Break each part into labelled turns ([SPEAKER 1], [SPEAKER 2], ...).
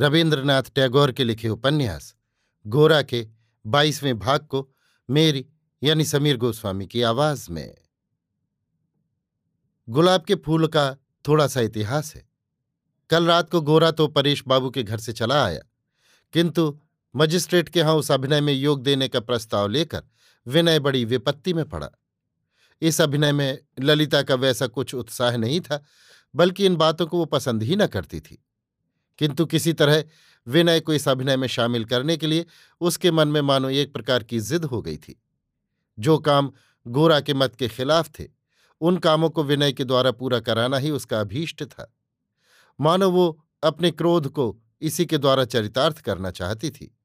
[SPEAKER 1] रविन्द्रनाथ टैगोर के लिखे उपन्यास, गोरा के बाईसवें भाग को मेरी यानी समीर गोस्वामी की आवाज़ में। गुलाब के फूल का थोड़ा सा इतिहास है। कल रात को गोरा तो परेश बाबू के घर से चला आया, किंतु मजिस्ट्रेट के यहाँ उस अभिनय में योग देने का प्रस्ताव लेकर विनय बड़ी विपत्ति में पड़ा। इस अभिनय में ललिता का वैसा कुछ उत्साह नहीं था, बल्कि इन बातों को वो पसंद ही न करती थी। किंतु किसी तरह विनय को इस अभिनय में शामिल करने के लिए उसके मन में मानो एक प्रकार की जिद हो गई थी। जो काम गोरा के मत के खिलाफ थे, उन कामों को विनय के द्वारा पूरा कराना ही उसका अभीष्ट था। मानो वो अपने क्रोध को इसी के द्वारा चरितार्थ करना चाहती थी।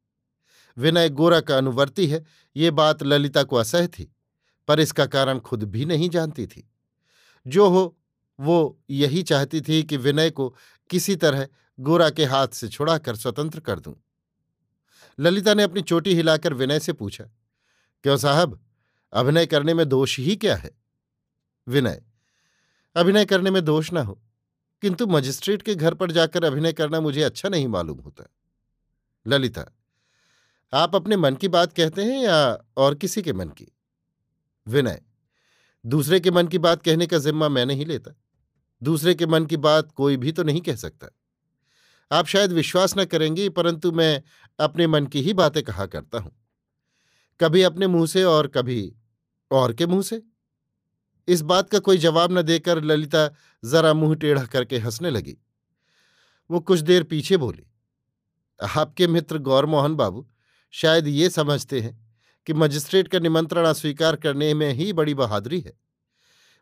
[SPEAKER 1] विनय गोरा का अनुवर्ती है, ये बात ललिता को असह थी, पर इसका कारण खुद भी नहीं जानती थी। जो हो, वो यही चाहती थी कि विनय को किसी तरह गोरा के हाथ से छुड़ाकर स्वतंत्र कर दूँ। ललिता ने अपनी चोटी हिलाकर विनय से पूछा, क्यों साहब, अभिनय करने में दोष ही क्या है? विनय, अभिनय करने में दोष ना हो, किंतु मजिस्ट्रेट के घर पर जाकर अभिनय करना मुझे अच्छा नहीं मालूम होता। ललिता, आप अपने मन की बात कहते हैं या और किसी के मन की? विनय, दूसरे के मन की बात कहने का जिम्मा मैं नहीं लेता। दूसरे के मन की बात कोई भी तो नहीं कह सकता। आप शायद विश्वास न करेंगी, परंतु मैं अपने मन की ही बातें कहा करता हूँ। कभी अपने मुँह से और कभी और के मुँह से। इस बात का कोई जवाब न देकर ललिता जरा मुँह टेढ़ा करके हंसने लगी। वो कुछ देर पीछे बोली, आपके मित्र गौरमोहन बाबू शायद ये समझते हैं कि मजिस्ट्रेट का निमंत्रण अस्वीकार करने में ही बड़ी बहादुरी है।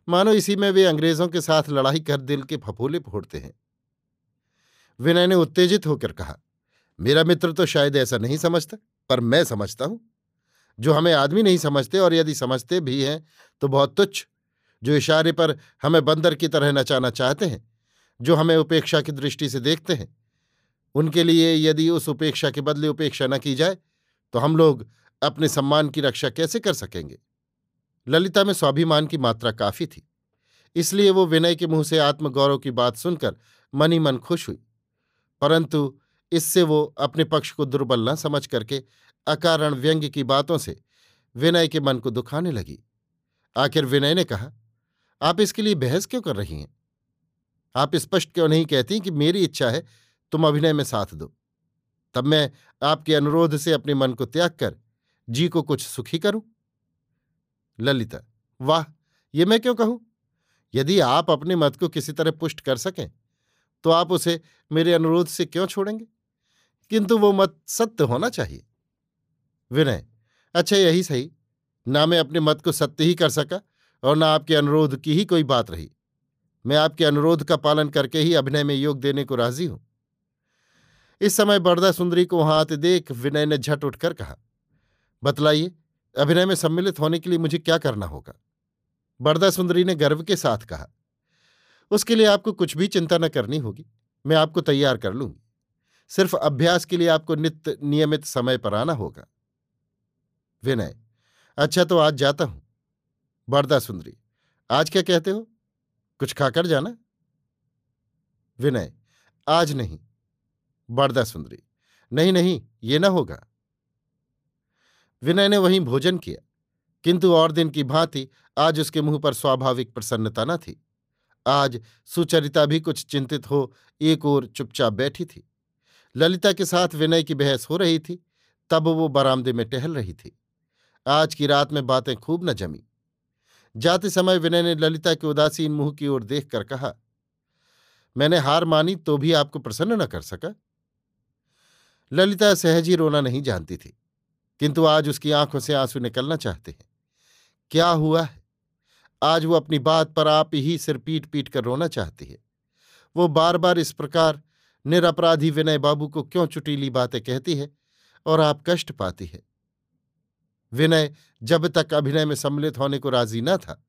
[SPEAKER 1] मानो इसी में वे अंग्रेज़ों के साथ लड़ाई कर दिल के फफोले फोड़ते हैं। विनय ने उत्तेजित होकर कहा, मेरा मित्र तो शायद ऐसा नहीं समझता, पर मैं समझता हूँ। जो हमें आदमी नहीं समझते और यदि समझते भी हैं तो बहुत तुच्छ। जो इशारे पर हमें बंदर की तरह नचाना चाहते हैं, जो हमें उपेक्षा की दृष्टि से देखते हैं, उनके लिए यदि उस उपेक्षा के बदले उपेक्षा न की जाए तो हम लोग अपने सम्मान की रक्षा कैसे कर सकेंगे? ललिता में स्वाभिमान की मात्रा काफ़ी थी। इसलिए वो विनय के मुँह से आत्मगौरव की बात सुनकर मनी मन खुश हुई। परंतु इससे वो अपने पक्ष को दुर्बल न समझ करके अकारण व्यंग्य की बातों से विनय के मन को दुखाने लगी। आखिर विनय ने कहा, आप इसके लिए बहस क्यों कर रही हैं? आप स्पष्ट क्यों नहीं कहती कि मेरी इच्छा है तुम अभिनय में साथ दो? तब मैं आपके अनुरोध से अपने मन को त्याग कर जी को कुछ सुखी करूँ? ललिता, वाह, ये मैं क्यों कहूँ? यदि आप अपने मत को किसी तरह पुष्ट कर सकें तो आप उसे मेरे अनुरोध से क्यों छोड़ेंगे? किंतु वो मत सत्य होना चाहिए। विनय अच्छा यही सही। ना मैं अपने मत को सत्य ही कर सका और ना आपके अनुरोध की ही कोई बात रही। मैं आपके अनुरोध का पालन करके ही अभिनय में योग देने को राज़ी हूँ। इस समय बरदा सुंदरी को वहाँ आते देख विनय ने झट उठकर कहा, बतलाइए अभिनय में सम्मिलित होने के लिए मुझे क्या करना होगा? बरदा सुंदरी ने गर्व के साथ कहा, उसके लिए आपको कुछ भी चिंता न करनी होगी, मैं आपको तैयार कर लूँगी। सिर्फ़ अभ्यास के लिए आपको नित्य नियमित समय पर आना होगा। विनय अच्छा तो आज जाता हूँ। बरदा सुंदरी, आज क्या कहते हो? कुछ खाकर जाना? विनय, आज नहीं। बरदा सुंदरी, नहीं नहीं, ये ना होगा। विनय ने वहीं भोजन किया, किंतु और दिन की भांति आज उसके मुँह पर स्वाभाविक प्रसन्नता न थी। आज सुचरिता भी कुछ चिंतित हो, एक ओर चुपचाप बैठी थी। ललिता के साथ विनय की बहस हो रही थी, तब वो बरामदे में टहल रही थी। आज की रात में बातें खूब न जमी। जाते समय विनय ने ललिता के उदासीन मुँह की ओर देखकर कहा, मैंने हार मानी तो भी आपको प्रसन्न न कर सका? ललिता सहज ही रोना नहीं जानती थी। किंतु आज उसकी आँखों से आँसू निकलना चाहते हैं। क्या हुआ है? आज वो अपनी बात पर आप ही सिर पीट पीट कर रोना चाहती है। वो बार बार इस प्रकार निरपराधी विनय बाबू को क्यों चुटीली बातें कहती है और आप कष्ट पाती है? विनय जब तक अभिनय में सम्मिलित होने को राज़ी न था,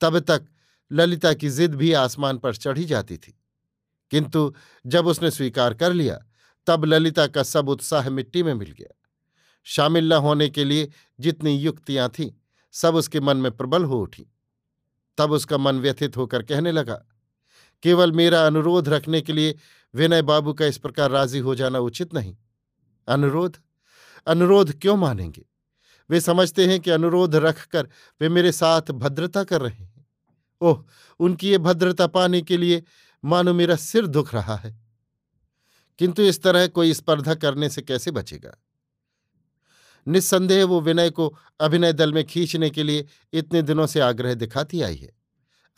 [SPEAKER 1] तब तक ललिता की जिद भी आसमान पर चढ़ी जाती थी। किंतु जब उसने स्वीकार कर लिया, तब ललिता का सब उत्साह मिट्टी में मिल गया। शामिल न होने के लिए जितनी युक्तियाँ थीं, सब उसके मन में प्रबल हो उठी। तब उसका मन व्यथित होकर कहने लगा, केवल मेरा अनुरोध रखने के लिए विनय बाबू का इस प्रकार राज़ी हो जाना उचित नहीं। अनुरोध? अनुरोध क्यों मानेंगे? वे समझते हैं कि अनुरोध रखकर वे मेरे साथ भद्रता कर रहे हैं। ओह, उनकी ये भद्रता पाने के लिए मानो मेरा सिर दुख रहा है। किंतु इस तरह कोई स्पर्धा करने से कैसे बचेगा? निस्संदेह वो विनय को अभिनय दल में खींचने के लिए इतने दिनों से आग्रह दिखाती आई है।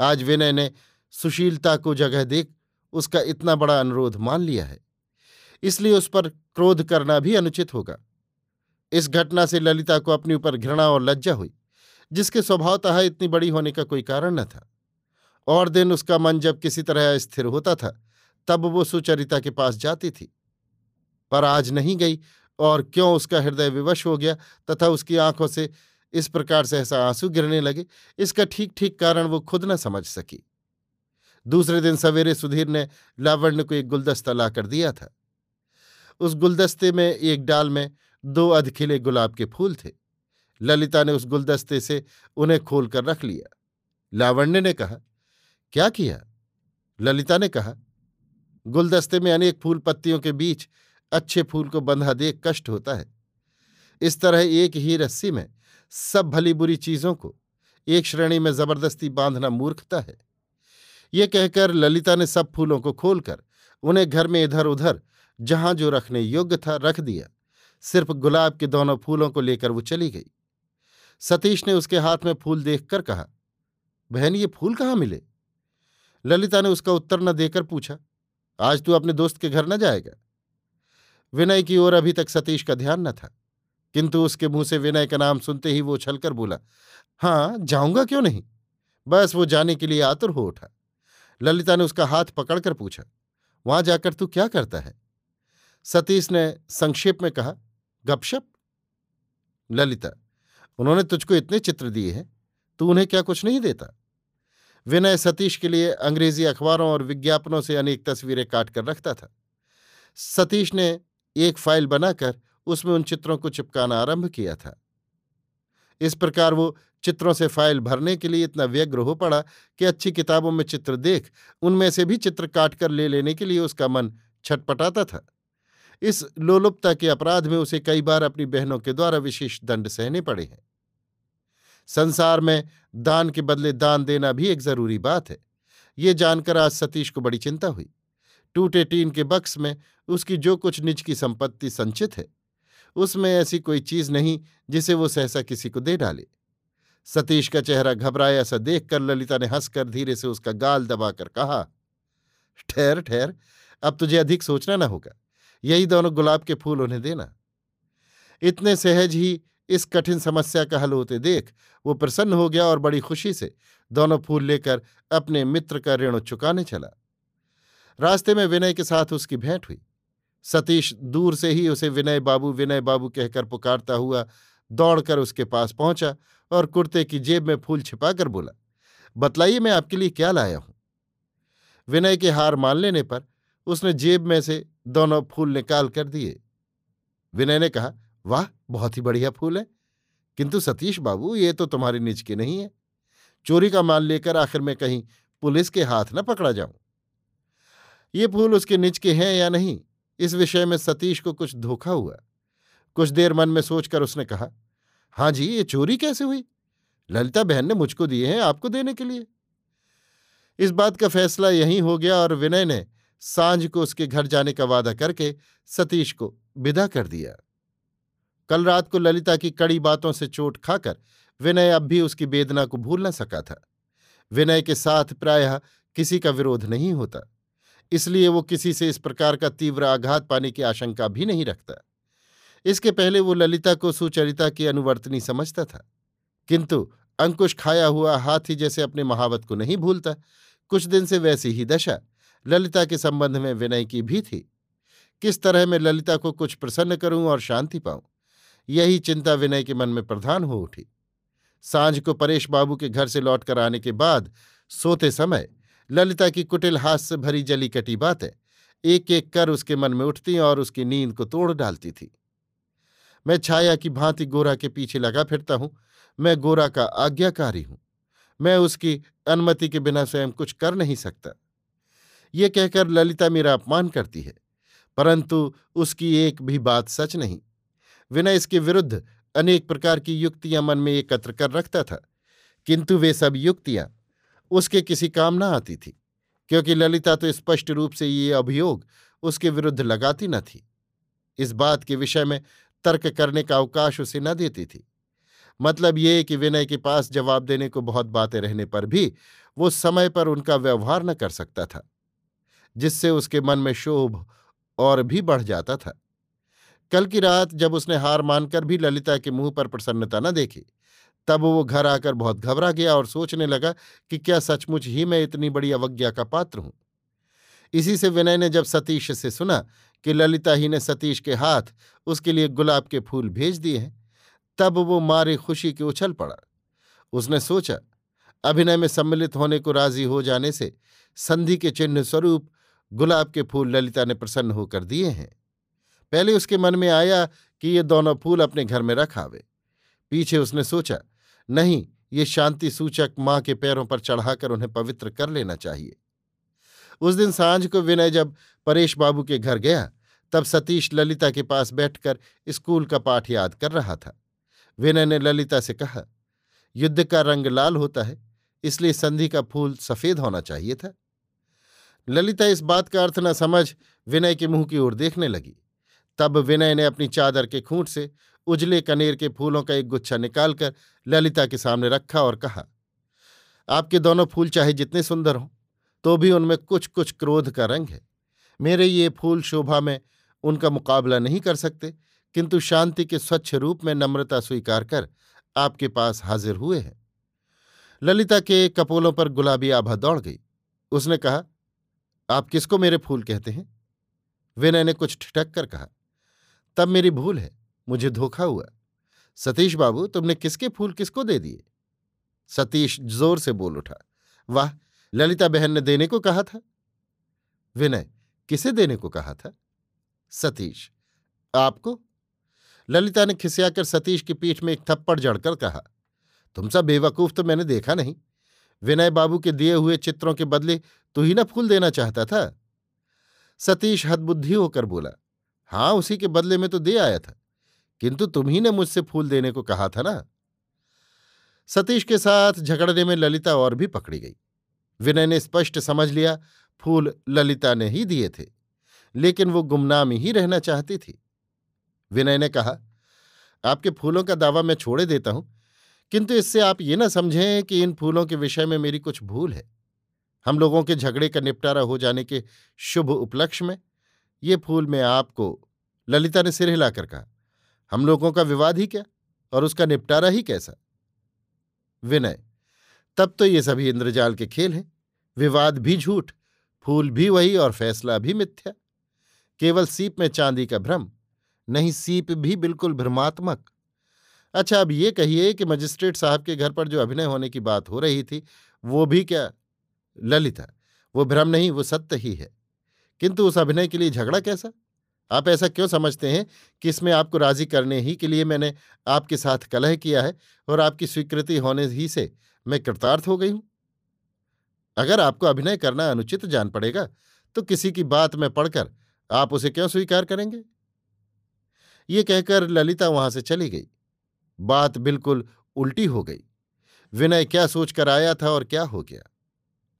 [SPEAKER 1] आज विनय ने सुशीलता को जगह देख उसका इतना बड़ा अनुरोध मान लिया है। इसलिए उस पर क्रोध करना भी अनुचित होगा। इस घटना से ललिता को अपने ऊपर घृणा और लज्जा हुई, जिसके स्वभावतः इतनी बड़ी होने का कोई कारण न था। और दिन उसका मन जब किसी तरह स्थिर होता था, तब वो सुचरिता के पास जाती थी। पर आज नहीं गई और क्यों उसका हृदय विवश हो गया तथा उसकी आँखों से इस प्रकार से ऐसा आँसू गिरने लगे, इसका ठीक ठीक कारण वो खुद न समझ सकी। दूसरे दिन सवेरे सुधीर ने लावण्य को एक गुलदस्ता लाकर दिया था। उस गुलदस्ते में एक डाल में दो अधखिले गुलाब के फूल थे। ललिता ने उस गुलदस्ते से उन्हें खोलकर रख लिया। लावण्य ने कहा, क्या किया? ललिता ने कहा, गुलदस्ते में अनेक फूल पत्तियों के बीच अच्छे फूल को बंधा देख कष्ट होता है। इस तरह एक ही रस्सी में सब भली बुरी चीज़ों को एक श्रेणी में ज़बरदस्ती बांधना मूर्खता है। ये कहकर ललिता ने सब फूलों को खोलकर उन्हें घर में इधर उधर जहाँ जो रखने योग्य था, रख दिया। सिर्फ़ गुलाब के दोनों फूलों को लेकर वो चली गई। सतीश ने उसके हाथ में फूल देखकर कहा, बहन, ये फूल कहाँ मिले? ललिता ने उसका उत्तर न देकर पूछा, आज तू अपने दोस्त के घर न जाएगा। विनय की ओर अभी तक सतीश का ध्यान न था। किंतु उसके मुँह से विनय का नाम सुनते ही वो उछलकर बोला हाँ जाऊँगा क्यों नहीं? बस वो जाने के लिए आतुर हो उठा। ललिता ने उसका हाथ पकड़कर पूछा, वहाँ जाकर तू क्या करता है? सतीश ने संक्षेप में कहा, गपशप। ललिता, उन्होंने तुझको इतने चित्र दिए हैं, तू उन्हें क्या कुछ नहीं देता? विनय सतीश के लिए अंग्रेज़ी अखबारों और विज्ञापनों से अनेक तस्वीरें काट कर रखता था। सतीश ने एक फ़ाइल बनाकर उसमें उन चित्रों को चिपकाना आरंभ किया था। इस प्रकार वो चित्रों से फ़ाइल भरने के लिए इतना व्यग्र हो पड़ा कि अच्छी किताबों में चित्र देख, उनमें से भी चित्र काट कर ले लेने के लिए उसका मन छटपटाता था। इस लोलुपता के अपराध में उसे कई बार अपनी बहनों के द्वारा विशेष दंड सहने पड़े हैं। संसार में दान के बदले दान देना भी एक ज़रूरी बात है। ये जानकर आज सतीश को बड़ी चिंता हुई। टूटे टीन के बक्स में उसकी जो कुछ निज की संपत्ति संचित है, उसमें ऐसी कोई चीज़ नहीं जिसे वो सहसा किसी को दे डाले। सतीश का चेहरा घबराया सा देखकर ललिता ने हंसकर धीरे से उसका गाल दबाकर कहा, ठहर ठहर, अब तुझे अधिक सोचना न होगा। यही दोनों गुलाब के फूल उन्हें देना। इतने सहज ही इस कठिन समस्या का हल होते देख वो प्रसन्न हो गया और बड़ी खुशी से दोनों फूल लेकर अपने मित्र का ऋण चुकाने चला। रास्ते में विनय के साथ उसकी भेंट हुई। सतीश दूर से ही उसे विनय बाबू विनय बाबू कहकर पुकारता हुआ दौड़कर उसके पास पहुँचा और कुर्ते की जेब में फूल छिपाकर बोला, बतलाइए मैं आपके लिए क्या लाया हूँ? विनय के हार मान लेने पर उसने जेब में से दोनों फूल निकाल कर दिए। विनय ने कहा, वाह, बहुत ही बढ़िया फूल है। किंतु सतीश बाबू, ये तो तुम्हारे निज के नहीं है। चोरी का माल लेकर आखिर में कहीं पुलिस के हाथ न पकड़ा जाऊँ। ये फूल उसके निज के हैं या नहीं? इस विषय में सतीश को कुछ धोखा हुआ। कुछ देर मन में सोचकर उसने कहा हाँ जी, ये चोरी कैसे हुई? ललिता बहन ने मुझको दिए हैं आपको देने के लिए। इस बात का फैसला यहीं हो गया और विनय ने साँझ को उसके घर जाने का वादा करके सतीश को विदा कर दिया। कल रात को ललिता की कड़ी बातों से चोट खाकर विनय अब भी उसकी वेदना को भूल न सका था। विनय के साथ प्रायः किसी का विरोध नहीं होता। इसलिए वो किसी से इस प्रकार का तीव्र आघात पाने की आशंका भी नहीं रखता। इसके पहले वो ललिता को सुचरिता की अनुवर्तनी समझता था। किंतु अंकुश खाया हुआ हाथी जैसे अपने महावत को नहीं भूलता। कुछ दिन से वैसी ही दशा, ललिता के संबंध में विनय की भी थी। किस तरह मैं ललिता को कुछ प्रसन्न करूँ और शांति पाऊँ? यही चिंता विनय के मन में प्रधान हो उठी। साँझ को परेश बाबू के घर से लौटकर आने के बाद सोते समय ललिता की कुटिल से भरी जली कटी बातें एक एक कर उसके मन में उठती और उसकी नींद को तोड़ डालती थी। मैं छाया की भांति गोरा के पीछे लगा फिरता हूँ, मैं गोरा का आज्ञाकारी हूँ, मैं उसकी अनुमति के बिना स्वयं कुछ कर नहीं सकता। ये कहकर ललिता मेरा अपमान करती है, परंतु उसकी एक भी बात सच नहीं। विनय इसके विरुद्ध अनेक प्रकार की युक्तियाँ मन में एकत्र कर रखता था, किंतु वे सब युक्तियाँ उसके किसी काम न आती थी, क्योंकि ललिता तो स्पष्ट रूप से ये अभियोग उसके विरुद्ध लगाती न थी। इस बात के विषय में तर्क करने का अवकाश उसे न देती थी। मतलब ये कि विनय के पास जवाब देने को बहुत बातें रहने पर भी वो समय पर उनका व्यवहार न कर सकता था, जिससे उसके मन में शोभ और भी बढ़ जाता था। कल की रात जब उसने हार मानकर भी ललिता के मुँह पर प्रसन्नता न देखी तब वो घर आकर बहुत घबरा गया और सोचने लगा कि क्या सचमुच ही मैं इतनी बड़ी अवज्ञा का पात्र हूँ। इसी से विनय ने जब सतीश से सुना कि ललिता ही ने सतीश के हाथ उसके लिए गुलाब के फूल भेज दिए हैं, तब वो मारे खुशी के उछल पड़ा। उसने सोचा, अभिनय में सम्मिलित होने को राज़ी हो जाने से संधि के चिन्ह स्वरूप गुलाब के फूल ललिता ने प्रसन्न होकर दिए हैं। पहले उसके मन में आया कि ये दोनों फूल अपने घर में रखावे पीछे उसने सोचा नहीं, ये शांति सूचक माँ के पैरों पर चढ़ाकर उन्हें पवित्र कर लेना चाहिए। उस दिन साँझ को विनय जब परेश बाबू के घर गया, तब सतीश ललिता के पास बैठकर स्कूल का पाठ याद कर रहा था। विनय ने ललिता से कहा, युद्ध का रंग लाल होता है, इसलिए संधि का फूल सफ़ेद होना चाहिए था। ललिता इस बात का अर्थ न समझ विनय के मुँह की ओर देखने लगी। तब विनय ने अपनी चादर के खूंट से उजले कनेर के फूलों का एक गुच्छा निकालकर ललिता के सामने रखा और कहा, आपके दोनों फूल चाहे जितने सुंदर हों तो भी उनमें कुछ कुछ क्रोध का रंग है। मेरे ये फूल शोभा में उनका मुकाबला नहीं कर सकते, किंतु शांति के स्वच्छ रूप में नम्रता स्वीकार कर आपके पास हाजिर हुए हैं। ललिता के कपोलों पर गुलाबी आभा दौड़ गई। उसने कहा, आप किसको मेरे फूल कहते हैं? विनय ने कुछ ठिठक कर कहा तब मेरी भूल है, मुझे धोखा हुआ। सतीश बाबू, तुमने किसके फूल किसको दे दिए? सतीश ज़ोर से बोल उठा। वाह, ललिता बहन ने देने को कहा था? विनय, किसे देने को कहा था? सतीश, आपको? ललिता ने खिसियाकर सतीश की पीठ में एक थप्पड़ जड़कर कहा, तुम सा बेवकूफ़ तो मैंने देखा नहीं। विनय बाबू के दिए हुए चित्रों के बदले तू ही ना फूल देना चाहता था? सतीश हदबुद्धि होकर बोला हाँ, उसी के बदले में तो दे आया था। किंतु तुम ही ने मुझसे फूल देने को कहा था ना। सतीश के साथ झगड़ने में ललिता और भी पकड़ी गई। विनय ने स्पष्ट समझ लिया, फूल ललिता ने ही दिए थे, लेकिन वो गुमनाम ही रहना चाहती थी। विनय ने कहा, आपके फूलों का दावा मैं छोड़े देता हूँ, किंतु इससे आप ये ना समझें कि इन फूलों के विषय में मेरी कुछ भूल है। हम लोगों के झगड़े का निपटारा हो जाने के शुभ उपलक्ष्य में ये फूल मैं आपको, ललिता ने सिर हिलाकर कहा, हम लोगों का विवाद ही क्या? और उसका निपटारा ही कैसा? विनय, तब तो ये सभी इंद्रजाल के खेल हैं। विवाद भी झूठ, फूल भी वही और फैसला भी मिथ्या। केवल सीप में चांदी का भ्रम, नहीं सीप भी बिल्कुल भ्रमात्मक। अच्छा अब ये कहिए कि मजिस्ट्रेट साहब के घर पर जो अभिनय होने की बात हो रही थी, वो भी क्या? ललिता, वो भ्रम नहीं, वो सत्य ही है। किंतु उस अभिनय के लिए झगड़ा कैसा? आप ऐसा क्यों समझते हैं कि इसमें आपको राज़ी करने ही के लिए मैंने आपके साथ कलह किया है और आपकी स्वीकृति होने ही से मैं कृतार्थ हो गई हूँ? अगर आपको अभिनय करना अनुचित जान पड़ेगा तो किसी की बात में पढ़कर आप उसे क्यों स्वीकार करेंगे? ये कहकर ललिता वहाँ से चली गई। बात बिल्कुल उल्टी हो गई। विनय क्या सोचकर आया था और क्या हो गया?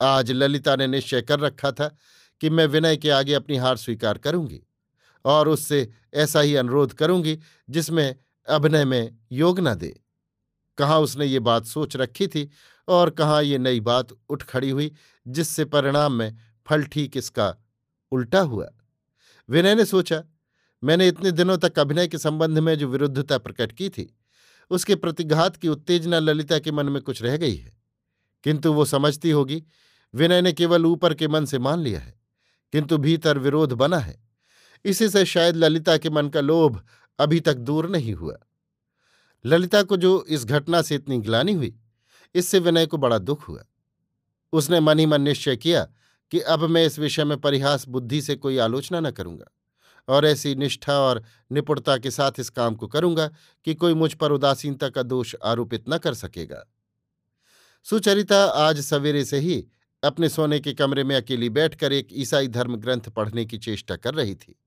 [SPEAKER 1] आज ललिता ने निश्चय कर रखा था कि मैं विनय के आगे अपनी हार स्वीकार करूँगी और उससे ऐसा ही अनुरोध करूँगी जिसमें अभिनय में योग न दे। कहाँ उसने ये बात सोच रखी थी और कहाँ ये नई बात उठ खड़ी हुई जिससे परिणाम में फल ठीक इसका उल्टा हुआ। विनय ने सोचा, मैंने इतने दिनों तक अभिनय के संबंध में जो विरुद्धता प्रकट की थी, उसके प्रतिघात की उत्तेजना ललिता के मन में कुछ रह गई है। किंतु वो समझती होगी, विनय ने केवल ऊपर के मन से मान लिया है। किंतु भीतर विरोध बना है। इसी से शायद ललिता के मन का लोभ अभी तक दूर नहीं हुआ। ललिता को जो इस घटना से इतनी ग्लानी हुई, इससे विनय को बड़ा दुख हुआ। उसने मन ही मन निश्चय किया कि अब मैं इस विषय में परिहास बुद्धि से कोई आलोचना न करूँगा और ऐसी निष्ठा और निपुणता के साथ इस काम को करूँगा कि कोई मुझ पर उदासीनता का दोष आरोपित न कर सकेगा। सुचरिता आज सवेरे से ही अपने सोने के कमरे में अकेली बैठकर एक ईसाई धर्म ग्रंथ पढ़ने की चेष्टा कर रही थी।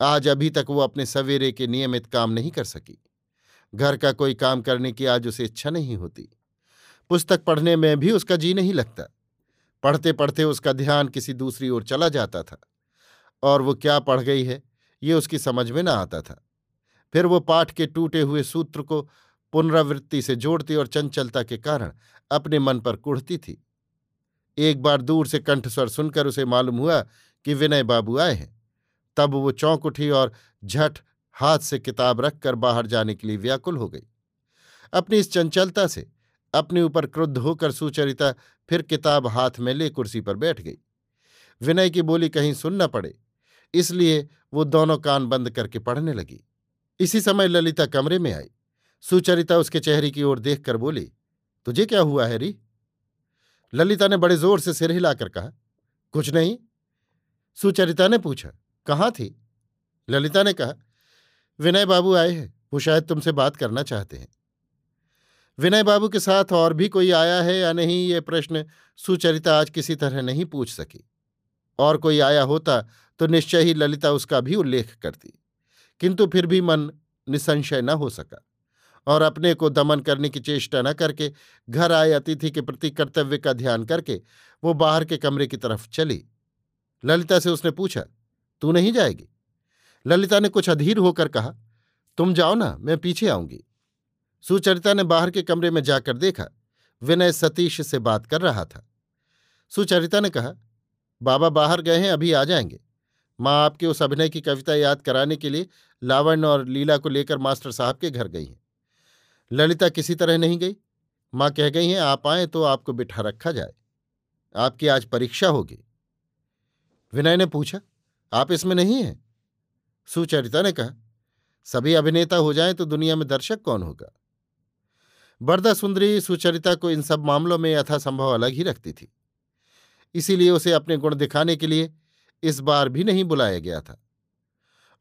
[SPEAKER 1] आज अभी तक वो अपने सवेरे के नियमित काम नहीं कर सकी। घर का कोई काम करने की आज उसे इच्छा नहीं होती। पुस्तक पढ़ने में भी उसका जी नहीं लगता। पढ़ते पढ़ते उसका ध्यान किसी दूसरी ओर चला जाता था। और वो क्या पढ़ गई है, ये उसकी समझ में न आता था। फिर वो पाठ के टूटे हुए सूत्र को पुनरावृत्ति से जोड़ती और चंचलता के कारण अपने मन पर कुढ़ती थी। एक बार दूर से कंठस्वर सुनकर उसे मालूम हुआ कि विनय बाबू आए हैं। तब वो चौंक उठी और झट हाथ से किताब रखकर बाहर जाने के लिए व्याकुल हो गई। अपनी इस चंचलता से, अपने ऊपर क्रुद्ध होकर सुचरिता फिर किताब हाथ में ले कुर्सी पर बैठ गई। विनय की बोली कहीं सुन न पड़े, इसलिए वो दोनों कान बंद करके पढ़ने लगी। इसी समय ललिता कमरे में आई। सुचरिता उसके चेहरे की ओर देखकर बोली, तुझे क्या हुआ है री? ललिता ने बड़े ज़ोर से सिर हिलाकर कहा, कुछ नहीं। सुचरिता ने पूछा, कहाँ थी? ललिता ने कहा, विनय बाबू आए हैं, वो शायद तुमसे बात करना चाहते हैं। विनय बाबू के साथ और भी कोई आया है या नहीं, ये प्रश्न सुचरिता आज किसी तरह नहीं पूछ सकी। और कोई आया होता तो निश्चय ही ललिता उसका भी उल्लेख करती। किंतु फिर भी मन निसंशय न हो सका। और अपने को दमन करने की चेष्टा न करके, घर आए अतिथि के प्रति कर्तव्य का ध्यान करके, वो बाहर के कमरे की तरफ़ चली। ललिता से उसने पूछा, तू नहीं जाएगी? ललिता ने कुछ अधीर होकर कहा, तुम जाओ ना, मैं पीछे आऊँगी। सुचरिता ने बाहर के कमरे में जाकर देखा, विनय सतीश से बात कर रहा था। सुचरिता ने कहा, बाबा बाहर गए हैं, अभी आ जाएँगे। माँ आपके उस अभिनय की कविता याद कराने के लिए लावण्य और लीला को लेकर मास्टर साहब के घर गई हैं। ललिता किसी तरह नहीं गई। माँ कह गई हैं, आप आए तो आपको बिठा रखा जाए। आपकी आज परीक्षा होगी। विनय ने पूछा, आप इसमें नहीं हैं? सुचरिता ने कहा, सभी अभिनेता हो जाएँ तो दुनिया में दर्शक कौन होगा? बरदा सुंदरी सुचरिता को इन सब मामलों में यथासंभव अलग ही रखती थी। इसीलिए उसे अपने गुण दिखाने के लिए इस बार भी नहीं बुलाया गया था।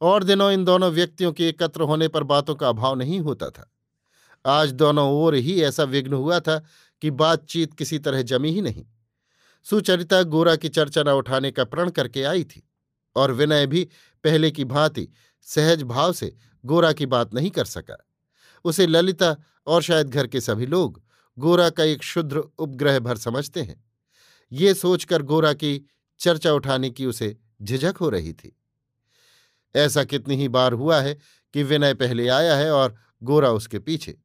[SPEAKER 1] और दिनों इन दोनों व्यक्तियों के एकत्र होने पर बातों का अभाव नहीं होता था। आज दोनों ओर ही ऐसा विघ्न हुआ था कि बातचीत किसी तरह जमी ही नहीं। सुचरिता गोरा की चर्चा न उठाने का प्रण करके आई थी, और विनय भी पहले की भांति सहज भाव से गोरा की बात नहीं कर सका। उसे ललिता और शायद घर के सभी लोग गोरा का एक शुद्र उपग्रह भर समझते हैं। ये सोचकर गोरा की चर्चा उठाने की उसे झिझक हो रही थी। ऐसा कितनी ही बार हुआ है कि विनय पहले आया है और गोरा उसके पीछे।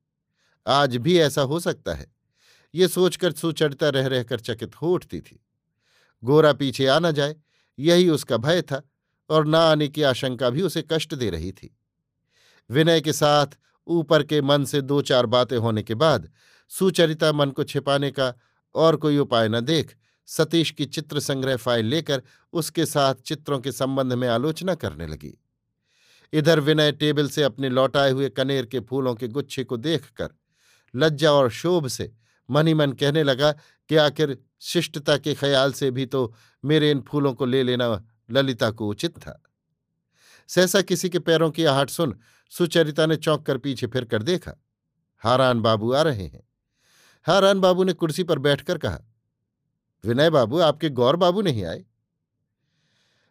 [SPEAKER 1] आज भी ऐसा हो सकता है। ये सोचकर सुचरिता रह रहकर चकित हो उठती थी। गोरा पीछे आ न जाए, यही उसका भय था और न आने की आशंका भी उसे कष्ट दे रही थी। विनय के साथ ऊपर के मन से दो चार बातें होने के बाद सुचरिता मन को छिपाने का और कोई उपाय न देख सतीश की चित्र संग्रह फ़ाइल लेकर उसके साथ चित्रों के संबंध में आलोचना करने लगी। इधर विनय टेबल से अपने लौटाए हुए कनेर के फूलों के गुच्छे को देखकर लज्जा और शोभ से। मन ही मन कहने लगा कि आखिर शिष्टता के ख्याल से भी तो मेरे इन फूलों को ले लेना ललिता को उचित था। सहसा किसी के पैरों की आहट सुन सुचरिता ने चौंक कर पीछे फिर कर देखा। हारान बाबू आ रहे हैं। हारान बाबू ने कुर्सी पर बैठकर कहा, विनय बाबू, आपके गौर बाबू नहीं आए?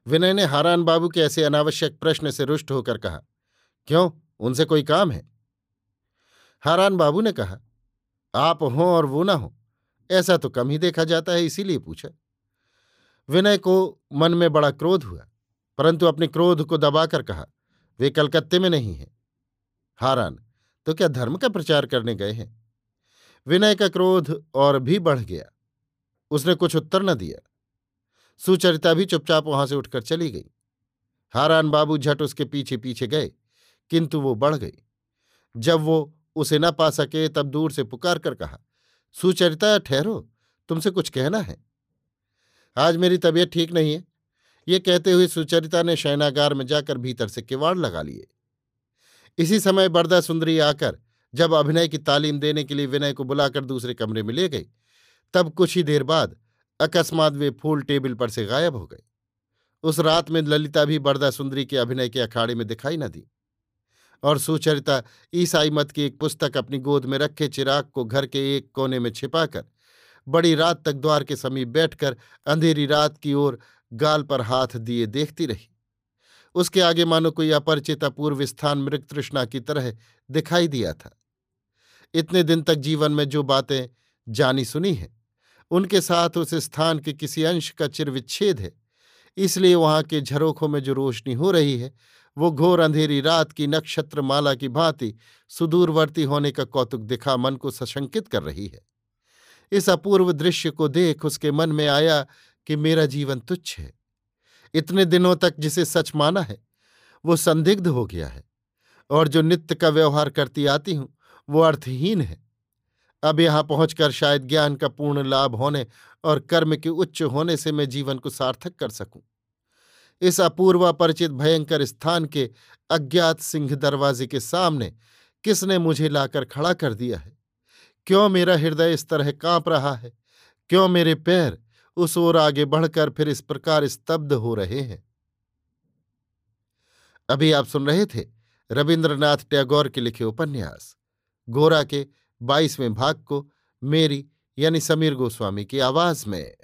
[SPEAKER 1] विनय ने हारान बाबू के ऐसे अनावश्यक प्रश्न से रुष्ट होकर कहा, क्यों? उनसे कोई काम है? हारान बाबू ने कहा, आप हों और वो ना हो, ऐसा तो कम ही देखा जाता है, इसीलिए पूछा। विनय को मन में बड़ा क्रोध हुआ, परंतु अपने क्रोध को दबाकर कहा, वे कलकत्ते में नहीं हैं। हारान तो क्या धर्म का प्रचार करने गए हैं? विनय का क्रोध और भी बढ़ गया। उसने कुछ उत्तर न दिया। सुचरिता भी चुपचाप वहाँ से उठकर चली गई। हारान बाबू झट उसके पीछे पीछे गए, किंतु वो बढ़ गई। जब वो उसे न पा सके तब दूर से पुकार कर कहा, सुचरिता, ठहरो, तुमसे कुछ कहना है। आज मेरी तबीयत ठीक नहीं है। ये कहते हुए सुचरिता ने शयनागार में जाकर भीतर से किवाड़ लगा लिए। इसी समय बरदा सुंदरी आकर जब अभिनय की तालीम देने के लिए विनय को बुलाकर दूसरे कमरे में ले गई, तब कुछ ही देर बाद अकस्मात वे फूल टेबल पर से गायब हो गए। उस रात में ललिता भी बरदा सुंदरी के अभिनय के अखाड़े में दिखाई न दी। और सुचरिता ईसाई मत की एक पुस्तक अपनी गोद में रखे चिराग को घर के एक कोने में छिपाकर, बड़ी रात तक द्वार के समीप बैठकर अंधेरी रात की ओर गाल पर हाथ दिए देखती रही। उसके आगे मानो कोई अपरिचित अपूर्व स्थान मृग तृष्णा की तरह दिखाई दिया था। इतने दिन तक जीवन में जो बातें जानी सुनी हैं, उनके साथ उस स्थान के किसी अंश का चिरविच्छेद है, इसलिए वहाँ के झरोखों में जो रोशनी हो रही है वो घोर अंधेरी रात की नक्षत्र माला की भांति सुदूरवर्ती होने का कौतुक दिखा मन को सशंकित कर रही है। इस अपूर्व दृश्य को देख उसके मन में आया कि मेरा जीवन तुच्छ है। इतने दिनों तक जिसे सच माना है, वो संदिग्ध हो गया है और जो नित्य का व्यवहार करती आती हूँ, वो अर्थहीन है। अब यहाँ पहुंचकर शायद ज्ञान का पूर्ण लाभ होने और कर्म के उच्च होने से मैं जीवन को सार्थक कर सकूँ। इस अपूर्व अपरिचित भयंकर स्थान के अज्ञात सिंह दरवाजे के सामने किसने मुझे लाकर खड़ा कर दिया है? क्यों मेरा हृदय इस तरह काँप रहा है? क्यों मेरे पैर उस ओर आगे बढ़कर फिर इस प्रकार स्तब्ध हो रहे हैं? अभी आप सुन रहे थे रविन्द्रनाथ टैगोर के लिखे उपन्यास, गोरा के बाईसवें भाग को मेरी यानी समीर गोस्वामी की आवाज़ में।